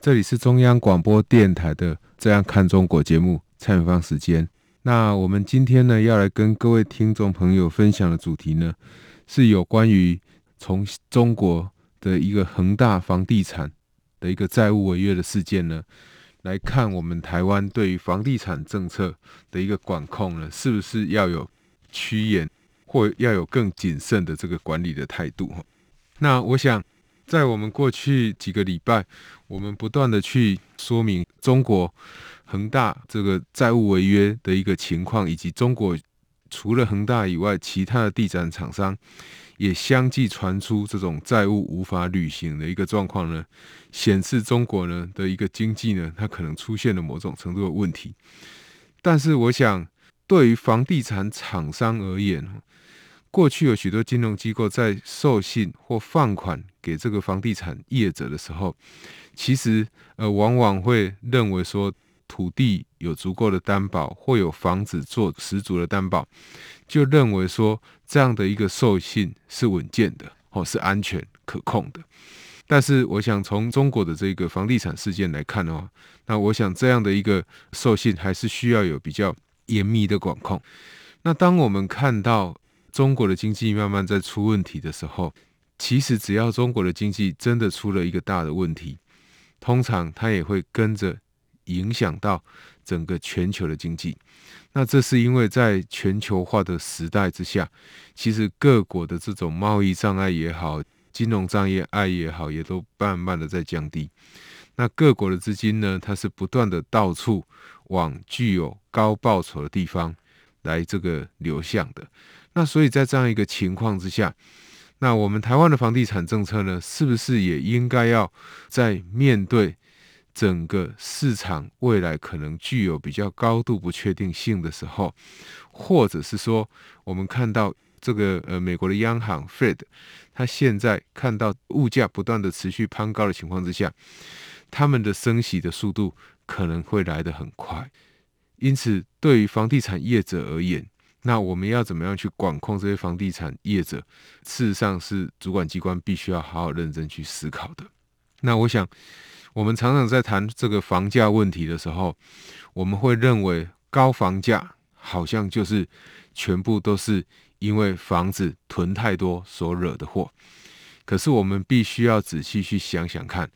这里是中央广播电台的《这样看中国》节目，蔡明芳时间。那我们今天呢，要来跟各位听众朋友分享的主题呢，是有关于从中国的一个恒大房地产的一个债务违约的事件呢，来看我们台湾对于房地产政策的一个管控呢，是不是要有趋严，或要有更谨慎的这个管理的态度？那我想。在我们过去几个礼拜，我们不断的去说明中国恒大这个债务违约的一个情况，以及中国除了恒大以外，其他的地产厂商也相继传出这种债务无法履行的一个状况呢，显示中国呢的一个经济呢，它可能出现了某种程度的问题。但是，我想对于房地产厂商而言，过去有许多金融机构在授信或放款给这个房地产业者的时候，其实呃往往会认为说土地有足够的担保，或有房子做十足的担保，就认为说这样的一个授信是稳健的，或是安全可控的。但是我想从中国的这个房地产事件来看的话，那我想这样的一个授信还是需要有比较严密的管控。那当我们看到中国的经济慢慢在出问题的时候，其实只要中国的经济真的出了一个大的问题，通常它也会跟着影响到整个全球的经济。那这是因为在全球化的时代之下，其实各国的这种贸易障碍也好，金融障碍也好，也都慢慢的在降低。那各国的资金呢，它是不断的到处往具有高报酬的地方来这个流向的。那所以在这样一个情况之下，那我们台湾的房地产政策呢，是不是也应该要在面对整个市场未来可能具有比较高度不确定性的时候，或者是说，我们看到这个呃美国的央行 Fed，它现在看到物价不断的持续攀高的情况之下，他们的升息的速度可能会来得很快，因此对于房地产业者而言，那我们要怎么样去管控这些房地产业者？事实上是主管机关必须要好好认真去思考的。那我想，我们常常在谈这个房价问题的时候，我们会认为高房价好像就是全部都是因为房子囤太多所惹的祸。可是我们必须要仔细去想想看，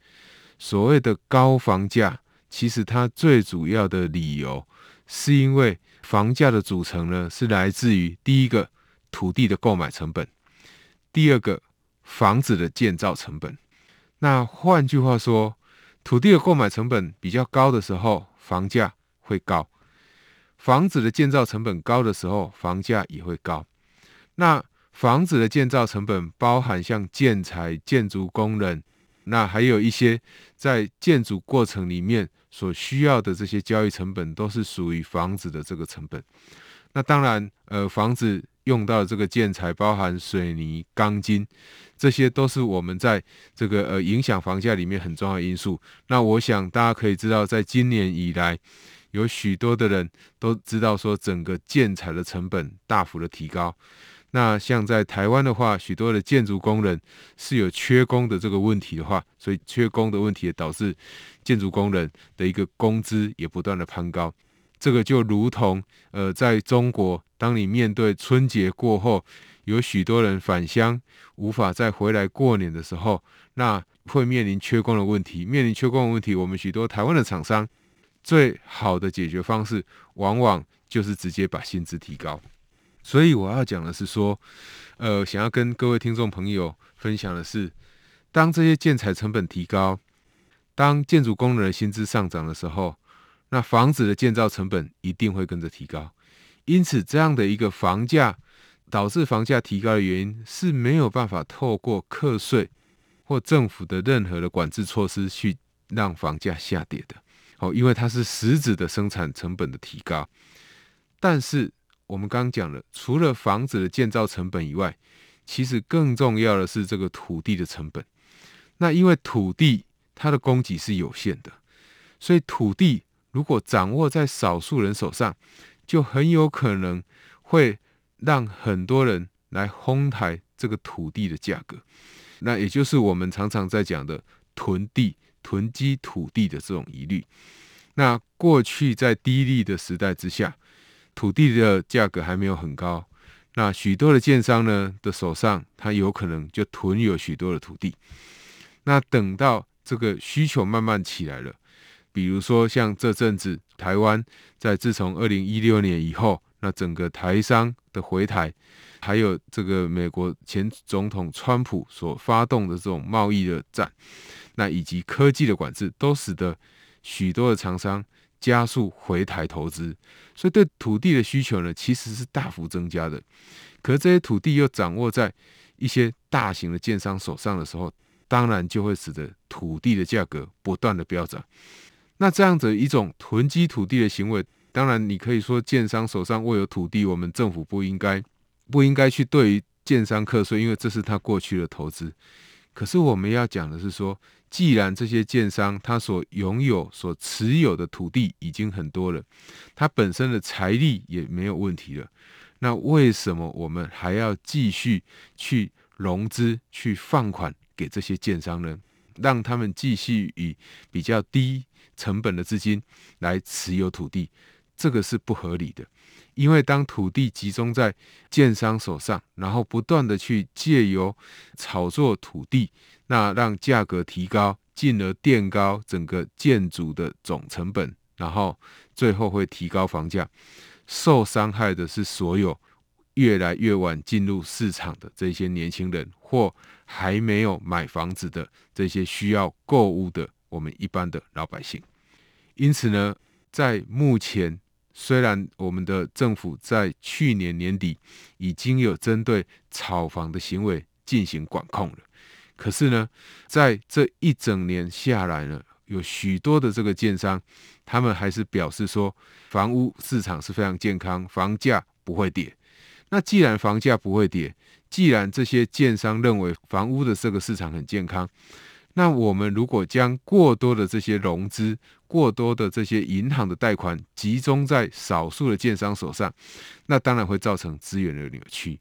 所谓的高房价，其实它最主要的理由是因为。房价的组成呢，是来自于第一个土地的购买成本，第二个房子的建造成本。那换句话说，土地的购买成本比较高的时候，房价会高；房子的建造成本高的时候，房价也会高。那房子的建造成本包含像建材、建筑工人，那还有一些在建筑过程里面。所需要的这些交易成本都是属于房子的这个成本。那当然，呃，房子用到这个建材，包含水泥、钢筋，这些都是我们在这个呃影响房价里面很重要的因素。那我想大家可以知道，在今年以来，有许多的人都知道说，整个建材的成本大幅的提高。那像在台湾的话，许多的建筑工人是有缺工的这个问题的话，所以缺工的问题也导致建筑工人的一个工资也不断的攀高。这个就如同呃，在中国，当你面对春节过后，有许多人返乡无法再回来过年的时候，那会面临缺工的问题。面临缺工的问题，我们许多台湾的厂商最好的解决方式，往往就是直接把薪资提高。所以我要讲的是说，呃，想要跟各位听众朋友分享的是，当这些建材成本提高，当建筑工人的薪资上涨的时候，那房子的建造成本一定会跟着提高。因此，这样的一个房价导致房价提高的原因是没有办法透过课税或政府的任何的管制措施去让房价下跌的。哦，因为它是实质的生产成本的提高。但是我们刚讲了，除了房子的建造成本以外，其实更重要的是这个土地的成本。那因为土地它的供给是有限的，所以土地如果掌握在少数人手上，就很有可能会让很多人来哄抬这个土地的价格。那也就是我们常常在讲的囤地、囤积土地的这种疑虑。那过去在低利的时代之下，土地的价格还没有很高，那许多的建商呢的手上，他有可能就囤有许多的土地。那等到这个需求慢慢起来了，比如说像这阵子台湾在自从二零一六年以后，那整个台商的回台，还有这个美国前总统川普所发动的这种贸易的战，那以及科技的管制，都使得许多的厂商。加速回台投资，所以对土地的需求呢，其实是大幅增加的。可是这些土地又掌握在一些大型的建商手上的时候，当然就会使得土地的价格不断的飙涨。那这样子一种囤积土地的行为，当然你可以说建商手上握有土地，我们政府不应该不应该去对于建商课税，因为这是他过去的投资。可是我们要讲的是说，既然这些建商他所拥有、所持有的土地已经很多了，他本身的财力也没有问题了，那为什么我们还要继续去融资、去放款给这些建商呢？让他们继续以比较低成本的资金来持有土地，这个是不合理的。因为当土地集中在建商手上，然后不断的去借由炒作土地，那让价格提高，进而垫高整个建筑的总成本，然后最后会提高房价。受伤害的是所有越来越晚进入市场的这些年轻人，或还没有买房子的这些需要购物的我们一般的老百姓。因此呢，在目前。虽然我们的政府在去年年底已经有针对炒房的行为进行管控了，可是呢，在这一整年下来呢，有许多的这个建商，他们还是表示说，房屋市场是非常健康，房价不会跌。那既然房价不会跌，既然这些建商认为房屋的这个市场很健康。那我们如果将过多的这些融资、过多的这些银行的贷款集中在少数的建商手上，那当然会造成资源的扭曲。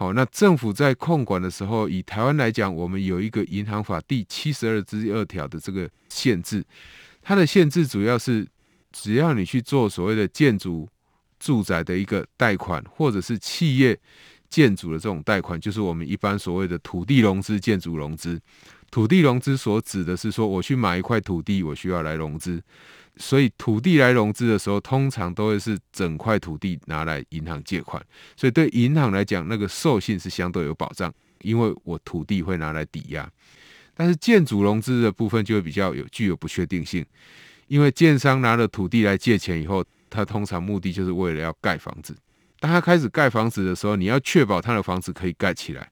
好，那政府在控管的时候，以台湾来讲，我们有一个银行法第七十二之二条的这个限制，它的限制主要是，只要你去做所谓的建筑、住宅的一个贷款，或者是企业建筑的这种贷款，就是我们一般所谓的土地融资、建筑融资。土地融资所指的是说，我去买一块土地，我需要来融资，所以土地来融资的时候，通常都会是整块土地拿来银行借款，所以对银行来讲，那个授信是相对有保障，因为我土地会拿来抵押。但是建筑融资的部分就会比较有具有不确定性，因为建商拿了土地来借钱以后，他通常目的就是为了要盖房子。当他开始盖房子的时候，你要确保他的房子可以盖起来。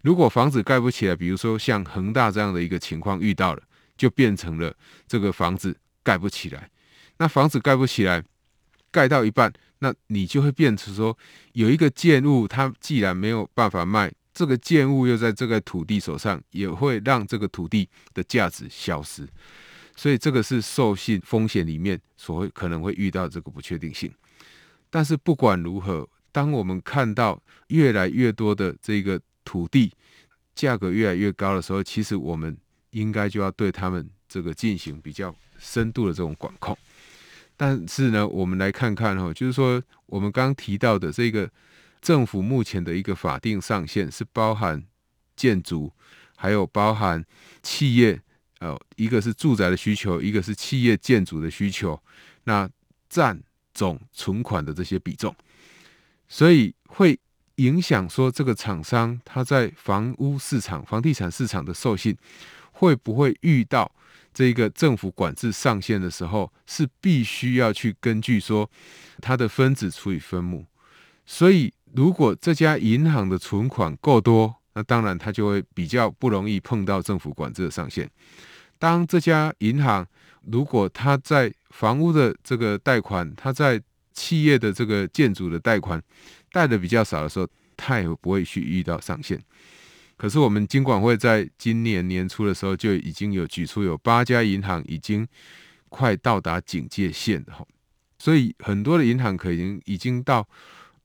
如果房子盖不起来，比如说像恒大这样的一个情况遇到了，就变成了这个房子盖不起来。那房子盖不起来，盖到一半，那你就会变成说，有一个建物，它既然没有办法卖，这个建物又在这个土地手上，也会让这个土地的价值消失。所以这个是授信风险里面所会可能会遇到这个不确定性。但是不管如何，当我们看到越来越多的这个。土地价格越来越高的时候，其实我们应该就要对他们这个进行比较深度的这种管控。但是呢，我们来看看哈，就是说我们刚刚提到的这个政府目前的一个法定上限是包含建筑，还有包含企业，呃，一个是住宅的需求，一个是企业建筑的需求，那占总存款的这些比重，所以会。影响说这个厂商他在房屋市场、房地产市场的授信会不会遇到这个政府管制上限的时候，是必须要去根据说它的分子除以分母。所以，如果这家银行的存款够多，那当然它就会比较不容易碰到政府管制的上限。当这家银行如果他在房屋的这个贷款，他在企业的这个建筑的贷款贷的比较少的时候，他也不会去遇到上限。可是我们金管会在今年年初的时候就已经有举出有八家银行已经快到达警戒线的哈，所以很多的银行可能已经到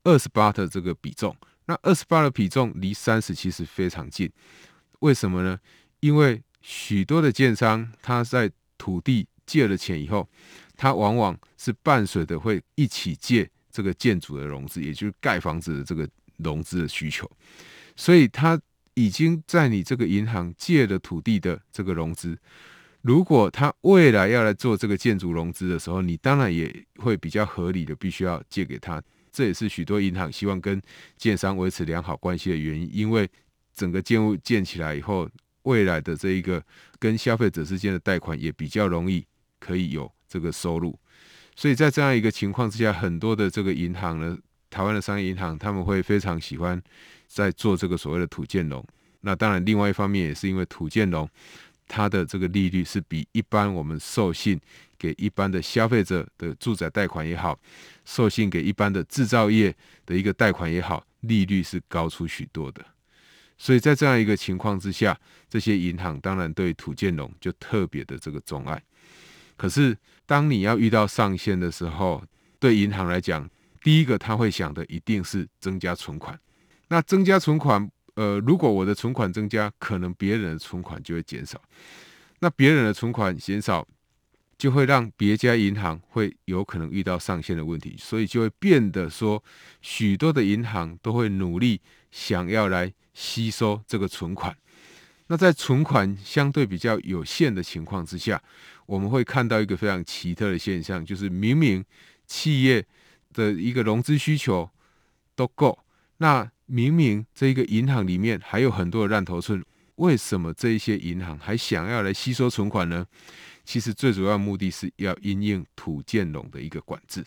二十八的这个比重。那二十八的比重离三十其实非常近，为什么呢？因为许多的建商他在土地借了钱以后，他往往是伴随的会一起借这个建筑的融资，也就是盖房子的这个融资的需求，所以他已经在你这个银行借了土地的这个融资，如果他未来要来做这个建筑融资的时候，你当然也会比较合理的必须要借给他。这也是许多银行希望跟建商维持良好关系的原因，因为整个建物建起来以后，未来的这一个跟消费者之间的贷款也比较容易可以有这个收入，所以在这样一个情况之下，很多的这个银行呢，台湾的商业银行他们会非常喜欢在做这个所谓的土建融。那当然，另外一方面也是因为土建融它的这个利率是比一般我们授信给一般的消费者的住宅贷款也好。授信给一般的制造业的一个贷款也好，利率是高出许多的，所以在这样一个情况之下，这些银行当然对土建融就特别的这个钟爱。可是当你要遇到上限的时候，对银行来讲，第一个他会想的一定是增加存款。那增加存款，呃，如果我的存款增加，可能别人的存款就会减少。那别人的存款减少。就会让别家银行会有可能遇到上限的问题，所以就会变得说，许多的银行都会努力想要来吸收这个存款。那在存款相对比较有限的情况之下，我们会看到一个非常奇特的现象，就是明明企业的一个融资需求都够，那明明这一个银行里面还有很多的烂头寸，为什么这一些银行还想要来吸收存款呢？其实最主要目的是要因应土建龙的一个管制，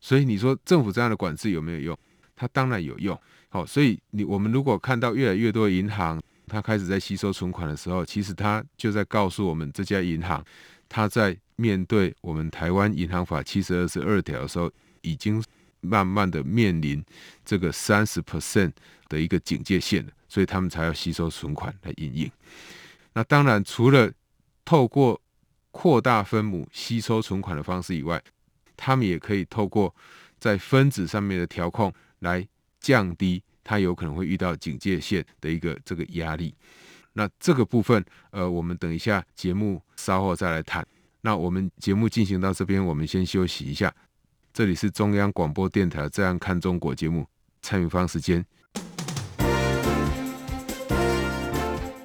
所以你说政府这样的管制有没有用？它当然有用。好，所以你我们如果看到越来越多的银行，它开始在吸收存款的时候，其实它就在告诉我们，这家银行它在面对我们台湾银行法七十二十二条的时候，已经慢慢的面临这个三十 percent 的一个警戒线，所以他们才要吸收存款来因应。那当然，除了透过扩大分母吸收存款的方式以外，他们也可以透过在分子上面的调控来降低它有可能会遇到警戒线的一个这个压力。那这个部分，呃，我们等一下节目稍后再来谈。那我们节目进行到这边，我们先休息一下。这里是中央广播电台《这样看中国》节目，蔡明芳时间。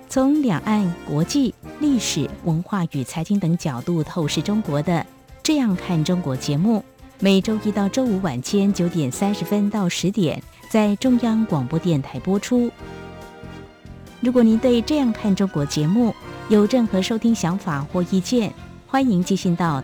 从两岸、国际、历史、文化与财经等角度透视中国的《这样看中国》节目，每周一到周五晚间九点三十分到十点在中央广播电台播出。如果您对《这样看中国》节目有任何收听想法或意见，欢迎寄信到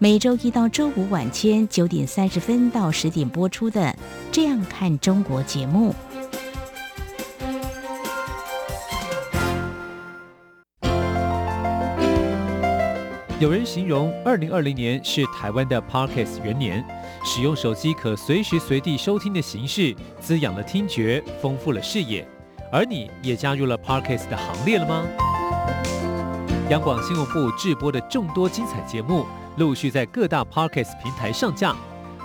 每周一到周五晚间九点三十分到十点播出的《这样看中国》节目。有人形容二零二零年是台湾的 Parkes 元年，使用手机可随时随地收听的形式，滋养了听觉，丰富了视野。而你也加入了 Parkes 的行列了吗？央广新闻部制播的众多精彩节目，陆续在各大 Parkes 平台上架，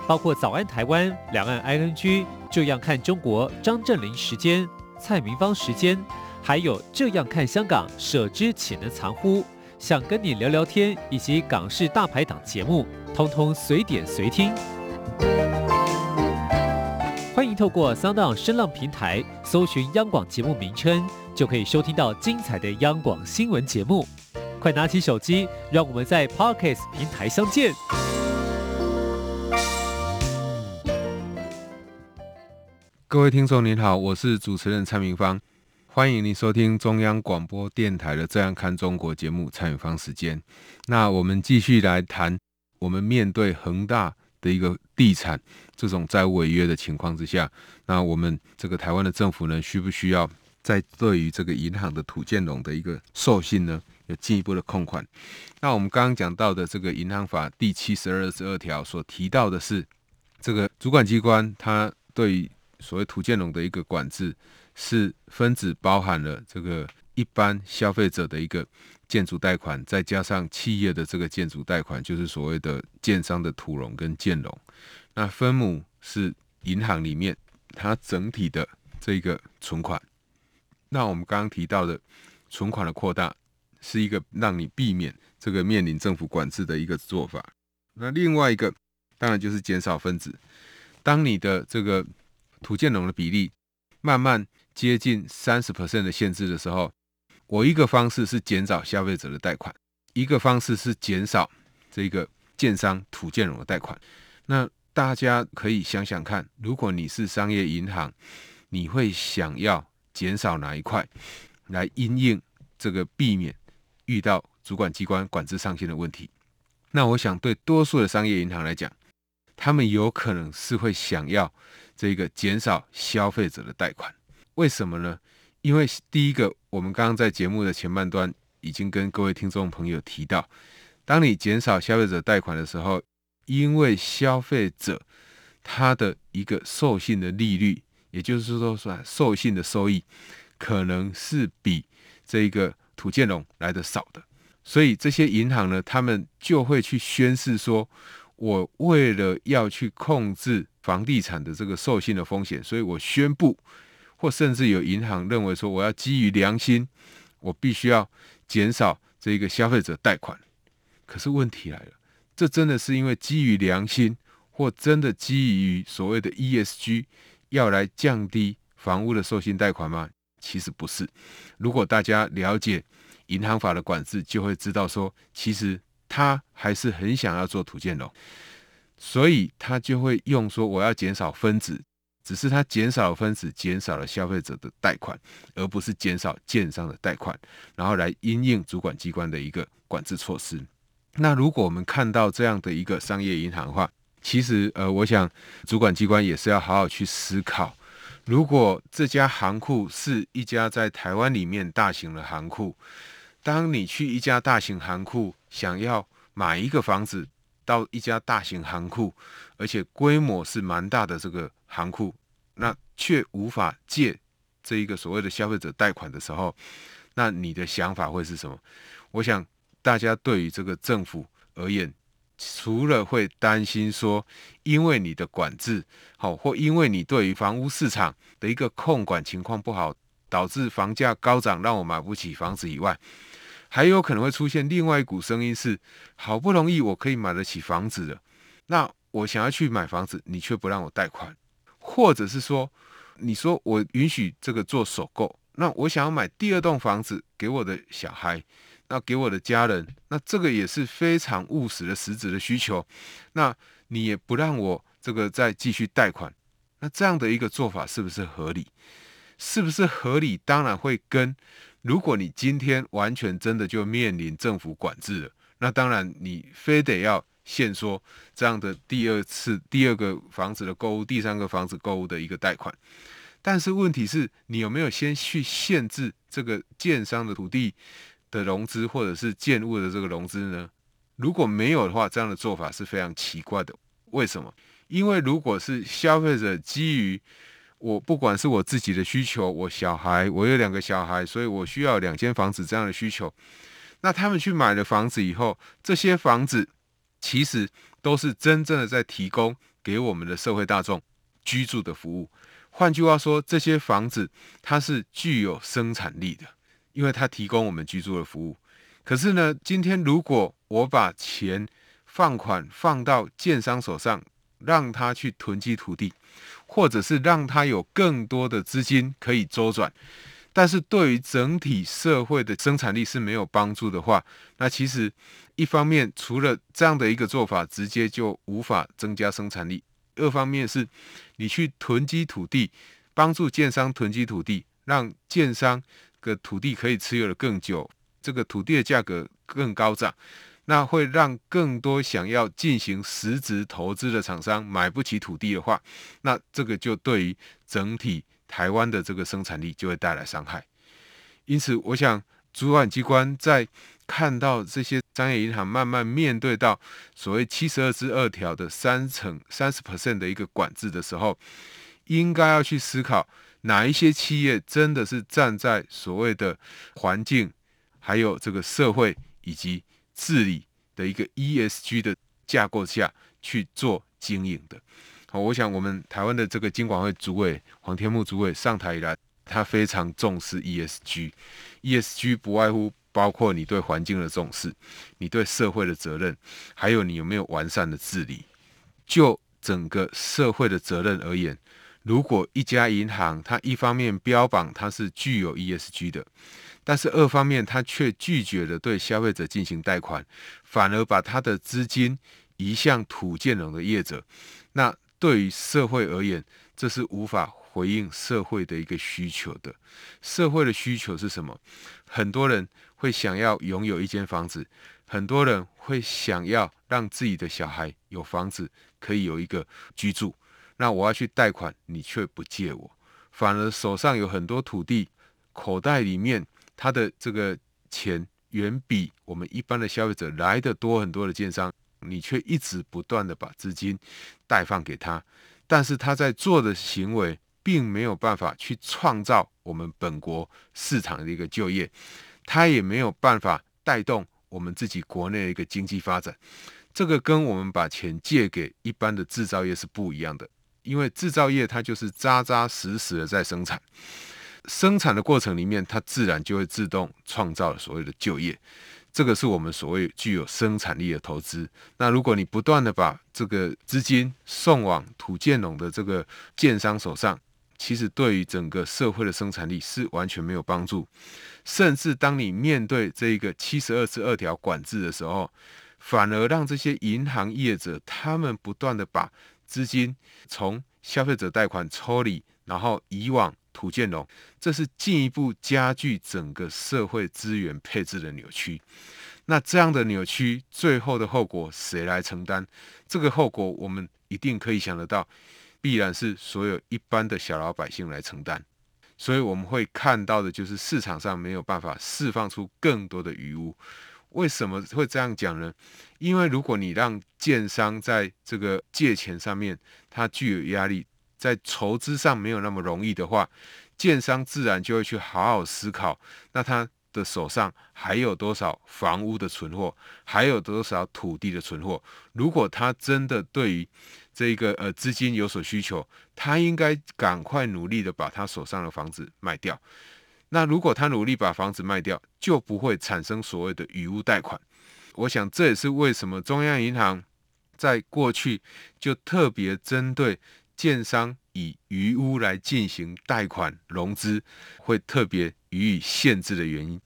包括《早安台湾》、《两岸 ING》、《这样看中国》、张正霖时间、蔡明芳时间，还有《这样看香港》、舍之岂能藏乎？想跟你聊聊天，以及港式大排档节目，通通随点随听。欢迎透过 Sound 声浪平台搜寻央广节目名称，就可以收听到精彩的央广新闻节目。快拿起手机，让我们在 Parkes 平台相见。各位听众您好，我是主持人蔡明芳，欢迎您收听中央广播电台的《这样看中国》节目蔡明芳时间。那我们继续来谈我们面对恒大的一个地产这种债务违约的情况之下，那我们这个台湾的政府呢，需不需要在对于这个银行的土建融的一个授信呢？有进一步的控管？那我们刚刚讲到的这个银行法第七十二十二条所提到的是，这个主管机关它对所谓土建融的一个管制，是分子包含了这个一般消费者的一个建筑贷款，再加上企业的这个建筑贷款，就是所谓的建商的土融跟建融。那分母是银行里面它整体的这个存款。那我们刚刚提到的存款的扩大，是一个让你避免这个面临政府管制的一个做法。那另外一个当然就是减少分子，当你的这个土建融的比例慢慢接近三十 percent 的限制的时候，我一个方式是减少消费者的贷款，一个方式是减少这个建商土建融的贷款。那大家可以想想看，如果你是商业银行，你会想要减少哪一块来因应这个避免遇到主管机关管制上限的问题？那我想对多数的商业银行来讲，他们有可能是会想要。这个减少消费者的贷款，为什么呢？因为第一个，我们刚刚在节目的前半段已经跟各位听众朋友提到，当你减少消费者贷款的时候，因为消费者他的一个授信的利率，也就是说说授信的收益，可能是比这个土建龙来的少的，所以这些银行呢，他们就会去宣示说，我为了要去控制。房地产的这个授信的风险，所以我宣布，或甚至有银行认为说，我要基于良心，我必须要减少这个消费者贷款。可是问题来了，这真的是因为基于良心，或真的基于所谓的 ESG 要来降低房屋的授信贷款吗？其实不是。如果大家了解银行法的管制，就会知道说，其实他还是很想要做土建楼。所以他就会用说，我要减少分子，只是他减少分子，减少了消费者的贷款，而不是减少建商的贷款，然后来因应主管机关的一个管制措施。那如果我们看到这样的一个商业银行的话，其实呃，我想主管机关也是要好好去思考，如果这家行库是一家在台湾里面大型的行库，当你去一家大型行库想要买一个房子。到一家大型行库，而且规模是蛮大的这个行库，那却无法借这一个所谓的消费者贷款的时候，那你的想法会是什么？我想大家对于这个政府而言，除了会担心说，因为你的管制好，或因为你对于房屋市场的一个控管情况不好，导致房价高涨，让我买不起房子以外，还有可能会出现另外一股声音是：好不容易我可以买得起房子了，那我想要去买房子，你却不让我贷款，或者是说，你说我允许这个做首购，那我想要买第二栋房子给我的小孩，那给我的家人，那这个也是非常务实的实质的需求，那你也不让我这个再继续贷款，那这样的一个做法是不是合理？是不是合理？当然会跟。如果你今天完全真的就面临政府管制了，那当然你非得要限缩这样的第二次、第二个房子的购物、第三个房子购物的一个贷款。但是问题是你有没有先去限制这个建商的土地的融资，或者是建物的这个融资呢？如果没有的话，这样的做法是非常奇怪的。为什么？因为如果是消费者基于我不管是我自己的需求，我小孩，我有两个小孩，所以我需要两间房子这样的需求。那他们去买了房子以后，这些房子其实都是真正的在提供给我们的社会大众居住的服务。换句话说，这些房子它是具有生产力的，因为它提供我们居住的服务。可是呢，今天如果我把钱放款放到建商手上，让他去囤积土地。或者是让他有更多的资金可以周转，但是对于整体社会的生产力是没有帮助的话，那其实一方面除了这样的一个做法，直接就无法增加生产力；二方面是，你去囤积土地，帮助建商囤积土地，让建商个土地可以持有的更久，这个土地的价格更高涨，那会让更多想要进行实质投资的厂商买不起土地的话，那这个就对于整体台湾的这个生产力就会带来伤害。因此，我想主管机关在看到这些商业银行慢慢面对到所谓七十二之二条的三成三十 percent 的一个管制的时候，应该要去思考哪一些企业真的是站在所谓的环境，还有这个社会以及治理的一个 ESG 的架构下去做经营的。好，我想我们台湾的这个金管会主委黄天木主委上台以来，他非常重视 ESG，ESG 不外乎。包括你对环境的重视，你对社会的责任，还有你有没有完善的治理。就整个社会的责任而言，如果一家银行它一方面标榜它是具有 ESG 的，但是二方面它却拒绝了对消费者进行贷款，反而把它的资金移向土建融的业者，那对于社会而言，这是无法回应社会的一个需求的。社会的需求是什么？很多人。会想要拥有一间房子，很多人会想要让自己的小孩有房子可以有一个居住。那我要去贷款，你却不借我，反而手上有很多土地，口袋里面他的这个钱远比我们一般的消费者来的多很多的建商，你却一直不断的把资金贷放给他，但是他在做的行为并没有办法去创造我们本国市场的一个就业。他也没有办法带动我们自己国内的一个经济发展，这个跟我们把钱借给一般的制造业是不一样的，因为制造业它就是扎扎实实的在生产，生产的过程里面，它自然就会自动创造所谓的就业，这个是我们所谓具有生产力的投资。那如果你不断的把这个资金送往土建融的这个建商手上，其实对于整个社会的生产力是完全没有帮助。甚至当你面对这一个七十二十二条管制的时候，反而让这些银行业者他们不断的把资金从消费者贷款抽离，然后移往土建融，这是进一步加剧整个社会资源配置的扭曲。那这样的扭曲，最后的后果谁来承担？这个后果我们一定可以想得到，必然是所有一般的小老百姓来承担。所以我们会看到的就是市场上没有办法释放出更多的余物。为什么会这样讲呢？因为如果你让建商在这个借钱上面，它具有压力，在筹资上没有那么容易的话，建商自然就会去好好思考，那他的手上还有多少房屋的存货，还有多少土地的存货？如果他真的对于这个呃资金有所需求，他应该赶快努力的把他手上的房子卖掉。那如果他努力把房子卖掉，就不会产生所谓的余屋贷款。我想这也是为什么中央银行在过去就特别针对建商以余屋来进行贷款融资，会特别予以限制的原因。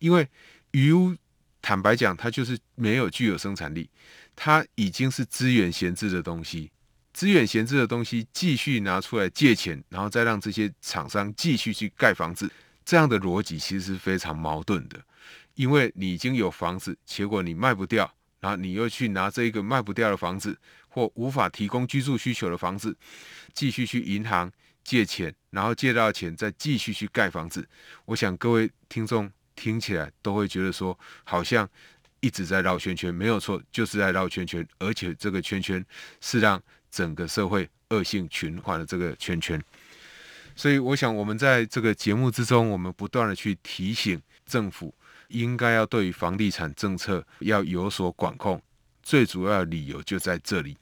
因为余屋坦白讲，它就是没有具有生产力。它已经是资源闲置的东西，资源闲置的东西继续拿出来借钱，然后再让这些厂商继续去盖房子，这样的逻辑其实是非常矛盾的。因为你已经有房子，结果你卖不掉，然后你又去拿这一个卖不掉的房子或无法提供居住需求的房子，继续去银行借钱，然后借到钱再继续去盖房子。我想各位听众听起来都会觉得说，好像。一直在绕圈圈，没有错，就是在绕圈圈，而且这个圈圈是让整个社会恶性循环的这个圈圈。所以，我想我们在这个节目之中，我们不断的去提醒政府，应该要对于房地产政策要有所管控。最主要的理由就在这里。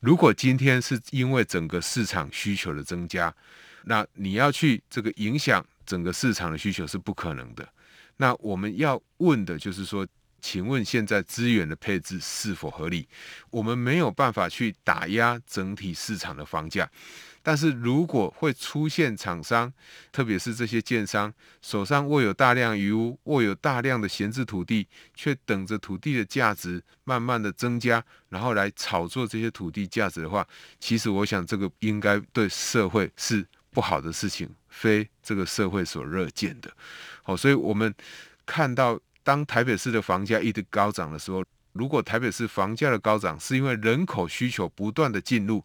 如果今天是因为整个市场需求的增加，那你要去这个影响整个市场的需求是不可能的。那我们要问的就是说。请问现在资源的配置是否合理？我们没有办法去打压整体市场的房价，但是如果会出现厂商，特别是这些建商手上握有大量余屋，握有大量的闲置土地，却等着土地的价值慢慢的增加，然后来炒作这些土地价值的话，其实我想这个应该对社会是不好的事情，非这个社会所乐见的。好，所以我们看到，当台北市的房价一直高涨的时候，如果台北市房价的高涨是因为人口需求不断的进入，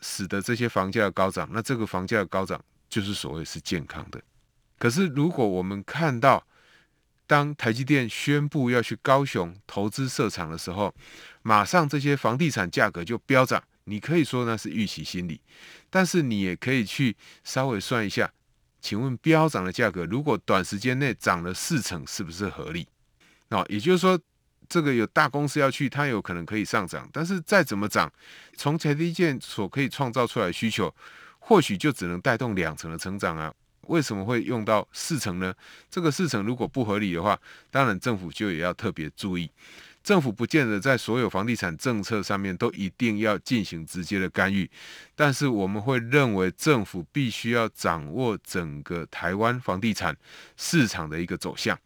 使得这些房价的高涨，那这个房价的高涨就是所谓是健康的。可是如果我们看到，当台积电宣布要去高雄投资设厂的时候，马上这些房地产价格就飙涨。你可以说那是预期心理，但是你也可以去稍微算一下，请问飙涨的价格如果短时间内涨了四成，是不是合理？那也就是说，这个有大公司要去，它有可能可以上涨，但是再怎么涨，从台积电所可以创造出来需求，或许就只能带动两成的成长啊。为什么会用到四成呢？这个四成如果不合理的话，当然政府就也要特别注意。政府不见得在所有房地产政策上面都一定要进行直接的干预，但是我们会认为政府必须要掌握整个台湾房地产市场的一个走向。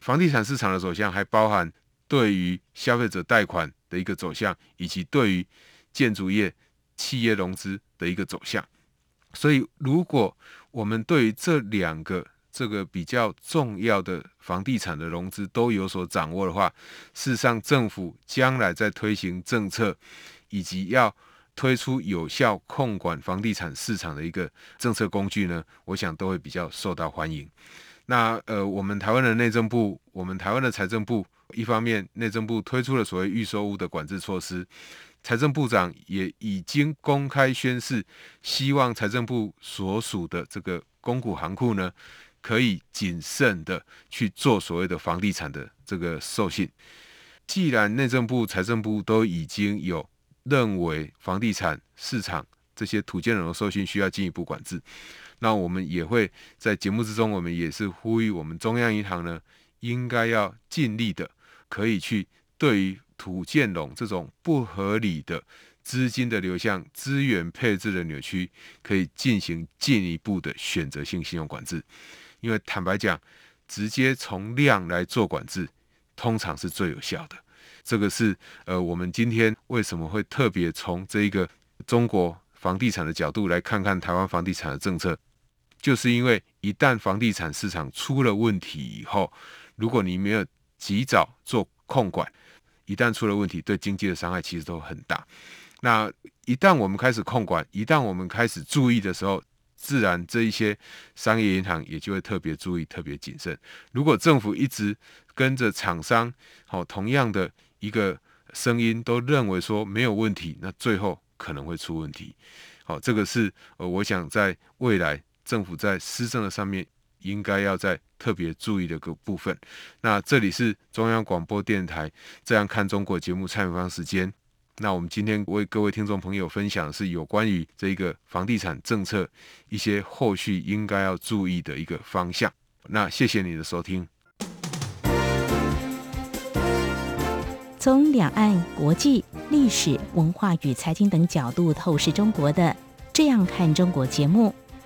房地产市场的走向还包含对于消费者贷款的一个走向，以及对于建筑业企业融资的一个走向。所以，如果我们对于这两个这个比较重要的房地产的融资都有所掌握的话，事实上，政府将来在推行政策，以及要推出有效控管房地产市场的一个政策工具呢，我想都会比较受到欢迎。那呃，我们台湾的内政部，我们台湾的财政部，一方面内政部推出了所谓预售屋的管制措施。财政部长也已经公开宣示，希望财政部所属的这个公股行库呢，可以谨慎的去做所谓的房地产的这个授信。既然内政部、财政部都已经有认为房地产市场这些土建融资授信需要进一步管制，那我们也会在节目之中，我们也是呼吁我们中央银行呢，应该要尽力的可以去对于。土建龙这种不合理的资金的流向、资源配置的扭曲，可以进行进一步的选择性信用管制。因为坦白讲，直接从量来做管制，通常是最有效的。这个是呃，我们今天为什么会特别从这一个中国房地产的角度来看看台湾房地产的政策，就是因为一旦房地产市场出了问题以后，如果你没有及早做控管，一旦出了问题，对经济的伤害其实都很大。那一旦我们开始控管，一旦我们开始注意的时候，自然这一些商业银行也就会特别注意、特别谨慎。如果政府一直跟着厂商，好，同样的一个声音都认为说没有问题，那最后可能会出问题。好，这个是呃，我想在未来政府在施政的上面。应该要在特别注意的个部分。那这里是中央广播电台《这样看中国》节目蔡明芳时间。那我们今天为各位听众朋友分享的是有关于这个房地产政策一些后续应该要注意的一个方向。那谢谢你的收听。从两岸、国际、历史、文化与财经等角度透视中国的《这样看中国》节目。